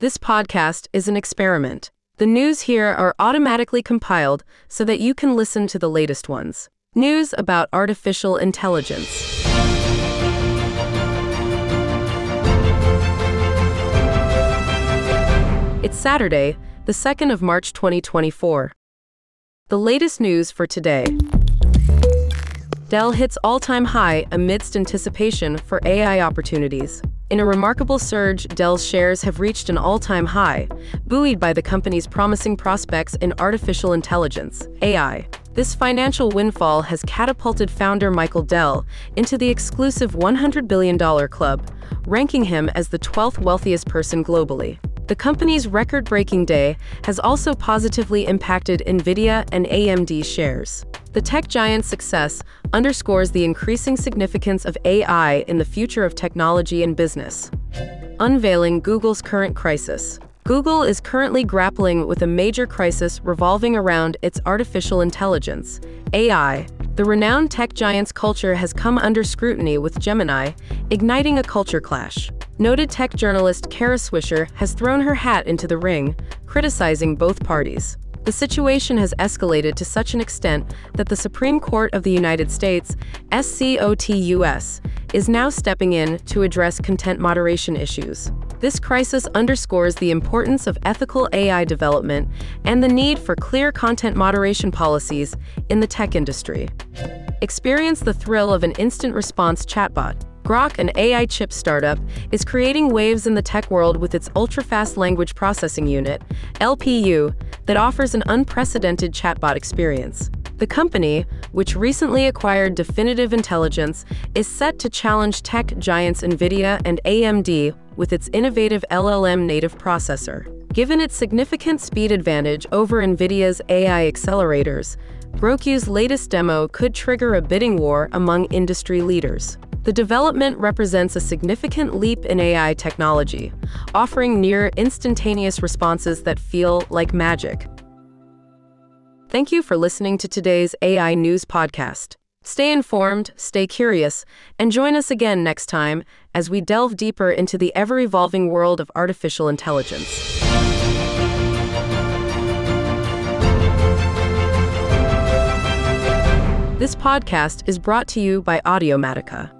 This podcast is an experiment. The news here are automatically compiled so that you can listen to the latest ones. News about artificial intelligence. It's Saturday, the 2nd of March 2024. The latest news for today. Dell hits all time high amidst anticipation for AI opportunities. In a remarkable surge, Dell's shares have reached an all time high, buoyed by the company's promising prospects in artificial intelligence, AI. This financial windfall has catapulted founder Michael Dell into the exclusive $100 billion club, ranking him as the 12th wealthiest person globally. The company's record breaking day has also positively impacted NVIDIA and AMD shares. The tech giant's success underscores the increasing significance of AI in the future of technology and business. Unveiling Google's current crisis. Google is currently grappling with a major crisis revolving around its artificial intelligence, AI. The renowned tech giant's culture has come under scrutiny with Gemini, igniting a culture clash. Noted tech journalist Kara Swisher has thrown her hat into the ring, criticizing both parties. The situation has escalated to such an extent that the Supreme Court of the United States, SCOTUS, is now stepping in to address content moderation issues. This crisis underscores the importance of ethical AI development and the need for clear content moderation policies in the tech industry. Experience the thrill of an instant response chatbot. Groq, an AI chip startup, is creating waves in the tech world with its ultra-fast language processing unit, LPU, that offers an unprecedented chatbot experience. The company, which recently acquired Definitive Intelligence, is set to challenge tech giants Nvidia and AMD with its innovative LLM native processor. Given its significant speed advantage over Nvidia's AI accelerators, Groku's latest demo could trigger a bidding war among industry leaders. The development represents a significant leap in AI technology, offering near instantaneous responses that feel like magic. Thank you for listening to today's AI News Podcast. Stay informed, stay curious, and join us again next time as we delve deeper into the ever evolving world of artificial intelligence. This podcast is brought to you by Audiomatika